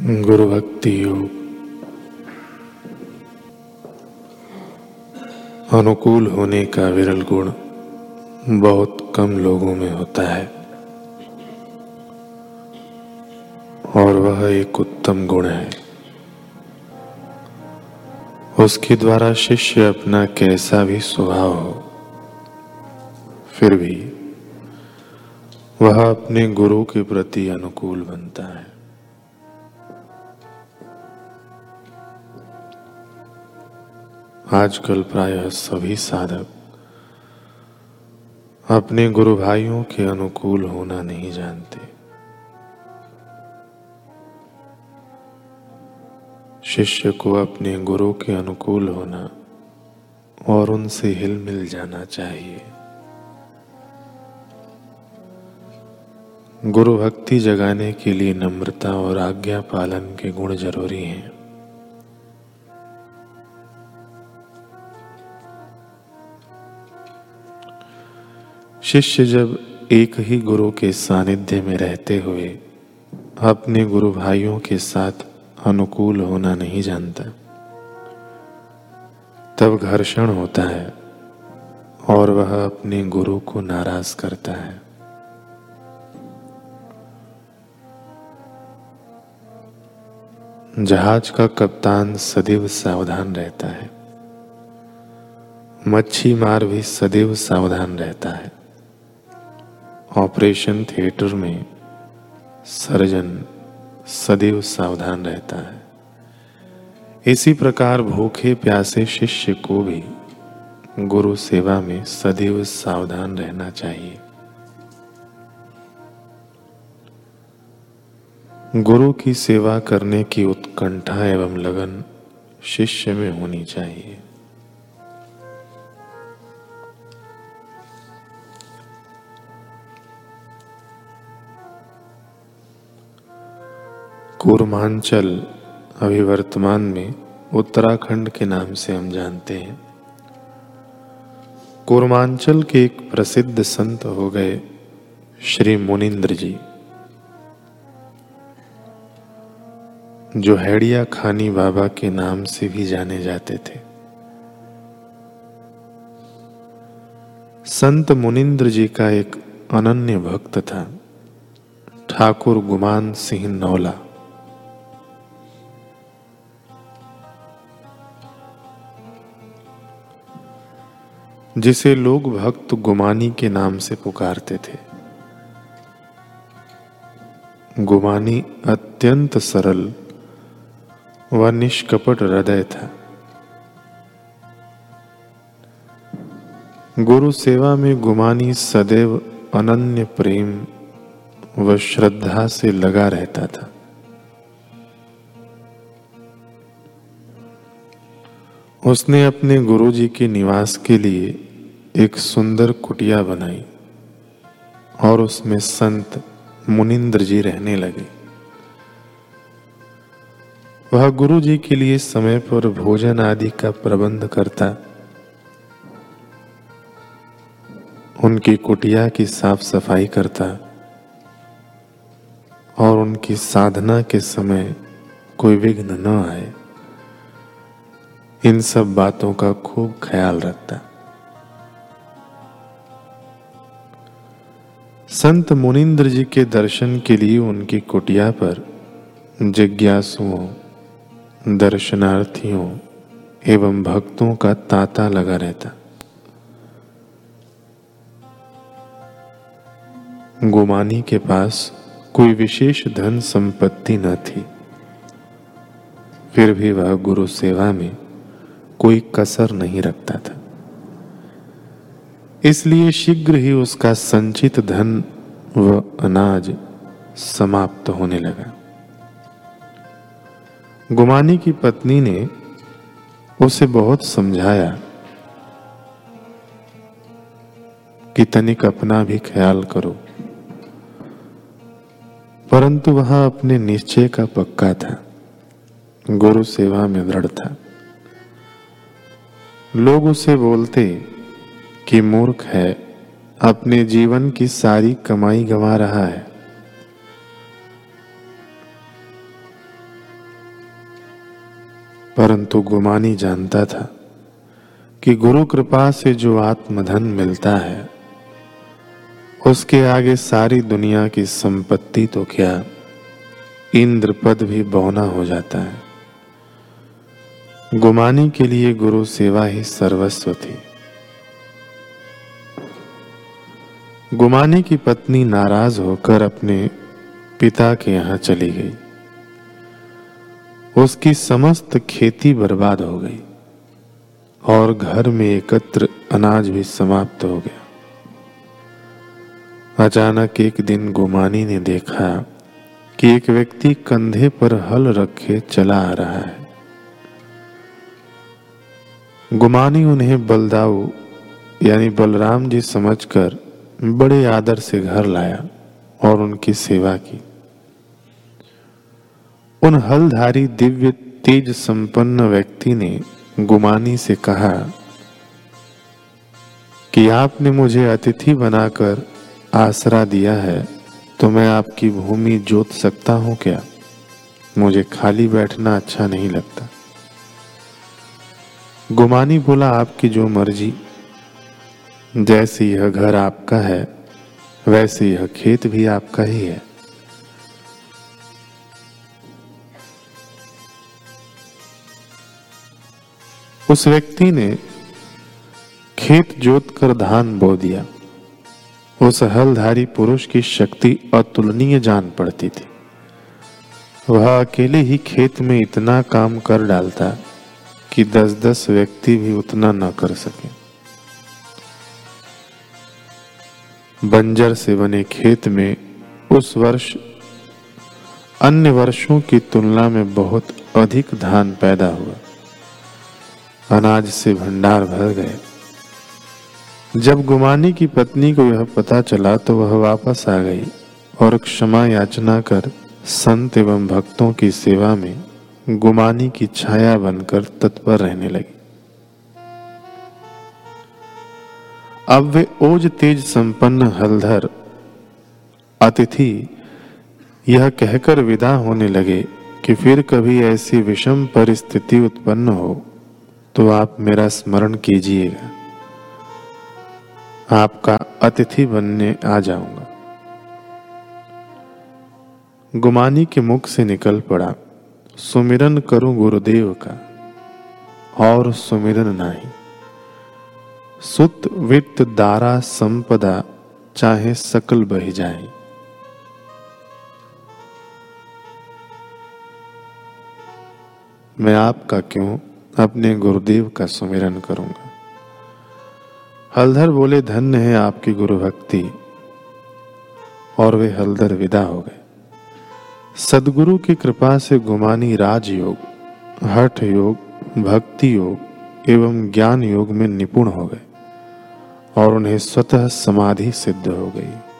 गुरु भक्ति योग। अनुकूल होने का विरल गुण बहुत कम लोगों में होता है। और वह एक उत्तम गुण है। उसके द्वारा शिष्य अपना कैसा भी स्वभाव हो, फिर भी वह अपने गुरु के प्रति अनुकूल बनता है। आजकल प्रायः सभी साधक अपने गुरु भाइयों के अनुकूल होना नहीं जानते। शिष्य को अपने गुरु के अनुकूल होना और उनसे हिल मिल जाना चाहिए। गुरु भक्ति जगाने के लिए नम्रता और आज्ञा पालन के गुण ज़रूरी हैं। शिष्य जब एक ही गुरु के सानिध्य में रहते हुए अपने गुरु भाइयों के साथ अनुकूल होना नहीं जानता, तब घर्षण होता है और वह अपने गुरु को नाराज़ करता है। जहाज़ का कप्तान सदैव सावधान रहता है मच्छी मार भी सदैव सावधान रहता है। ऑपरेशन थिएटर में सर्जन सदैव सावधान रहता है। इसी प्रकार भूखे प्यासे शिष्य को भी गुरु सेवा में सदैव सावधान रहना चाहिए। गुरु की सेवा करने की उत्कंठा एवं लगन शिष्य में होनी चाहिए। कूर्मांचल अभी वर्तमान में उत्तराखंड के नाम से हम जानते हैं। कूर्मांचल के एक प्रसिद्ध संत हो गए श्री मुनिंद्र जी, जो हैडिया खानी बाबा के नाम से भी जाने जाते थे। संत मुनिंद्र जी का एक अनन्य भक्त था, ठाकुर गुमान सिंह नौला। जिसे लोग भक्त गुमानी के नाम से पुकारते थे। गुमानी अत्यंत सरल व निष्कपट हृदय था। गुरु सेवा में गुमानी सदैव अनन्य प्रेम व श्रद्धा से लगा रहता था। उसने अपने गुरुजी के निवास के लिए एक सुंदर कुटिया बनाई और उसमें संत मुनिंद्र जी रहने लगे। वह गुरु जी के लिए समय पर भोजन आदि का प्रबंध करता, उनकी कुटिया की साफ़ सफ़ाई करता और उनकी साधना के समय कोई विघ्न न आए। इन सब बातों का खूब ख्याल रखता। संत मुनिंद्र जी के दर्शन के लिए उनकी कुटिया पर जिज्ञासुओं, दर्शनार्थियों एवं भक्तों का तांता लगा रहता। गुमानी के पास कोई विशेष धन संपत्ति न थी। फिर भी वह गुरु सेवा में कोई कसर नहीं रखता था। इसलिए शीघ्र ही उसका संचित धन व अनाज समाप्त होने लगा। गुमानी की पत्नी ने उसे बहुत समझाया कि तनिक अपना भी ख्याल करो, परंतु वह अपने निश्चय का पक्का था। गुरु सेवा में दृढ़ था। लोग उसे बोलते कि मूर्ख है, अपने जीवन की सारी कमाई गंवा रहा है। परंतु गुमानी जानता था कि गुरु कृपा से जो आत्मधन मिलता है, उसके आगे सारी दुनिया की संपत्ति तो क्या इंद्र पद भी बौना हो जाता है। गुमानी के लिए गुरु सेवा ही सर्वस्व थी। गुमानी की पत्नी नाराज़ होकर अपने पिता के यहाँ चली गई। उसकी समस्त खेती बर्बाद हो गई और घर में एकत्र अनाज भी समाप्त हो गया। अचानक एक दिन गुमानी ने देखा कि एक व्यक्ति कंधे पर हल रखे चला आ रहा है। गुमानी उन्हें बलदाऊ यानी बलराम जी समझकर बड़े आदर से घर लाया और उनकी सेवा की। उन हलधारी दिव्य तेज संपन्न व्यक्ति ने गुमानी से कहा, कि आपने मुझे अतिथि बनाकर आसरा दिया है तो मैं आपकी भूमि जोत सकता हूँ क्या? मुझे खाली बैठना अच्छा नहीं लगता। गुमानी बोला, आपकी जो मर्ज़ी। जैसे यह घर आपका है, वैसे यह खेत भी आपका ही है। उस व्यक्ति ने खेत जोत कर धान बो दिया। उस हलधारी पुरुष की शक्ति अतुलनीय जान पड़ती थी। वह अकेले ही खेत में इतना काम कर डालता कि दस दस व्यक्ति भी उतना न कर सके। बंजर से बने खेत में उस वर्ष अन्य वर्षों की तुलना में बहुत अधिक धान पैदा हुआ। अनाज से भंडार भर गए। जब गुमानी की पत्नी को यह पता चला तो वह वापस आ गई और क्षमा याचना कर संत एवं भक्तों की सेवा में गुमानी की छाया बनकर तत्पर रहने लगी। अब वे ओज तेज संपन्न हलधर। अतिथि, यह कहकर विदा होने लगे कि फिर कभी ऐसी विषम परिस्थिति उत्पन्न हो तो आप मेरा स्मरण कीजिएगा। आपका अतिथि बनने आ जाऊँगा। गुमानी के मुख से निकल पड़ा, सुमिरन करूँ गुरुदेव का, और सुमिरन नहीं। सुत, वित्त, दारा, संपदा, चाहे सकल बह जाए। मैं आपका क्यों अपने गुरुदेव का सुमिरन करूँगा? हलधर बोले, धन्य है आपकी गुरु भक्ति और वे हलधर विदा हो गए। सदगुरु की कृपा से गुमानी राजयोग, हठ योग, भक्ति योग एवं ज्ञान योग में निपुण हो गए। और उन्हें स्वतः समाधि सिद्ध हो गई।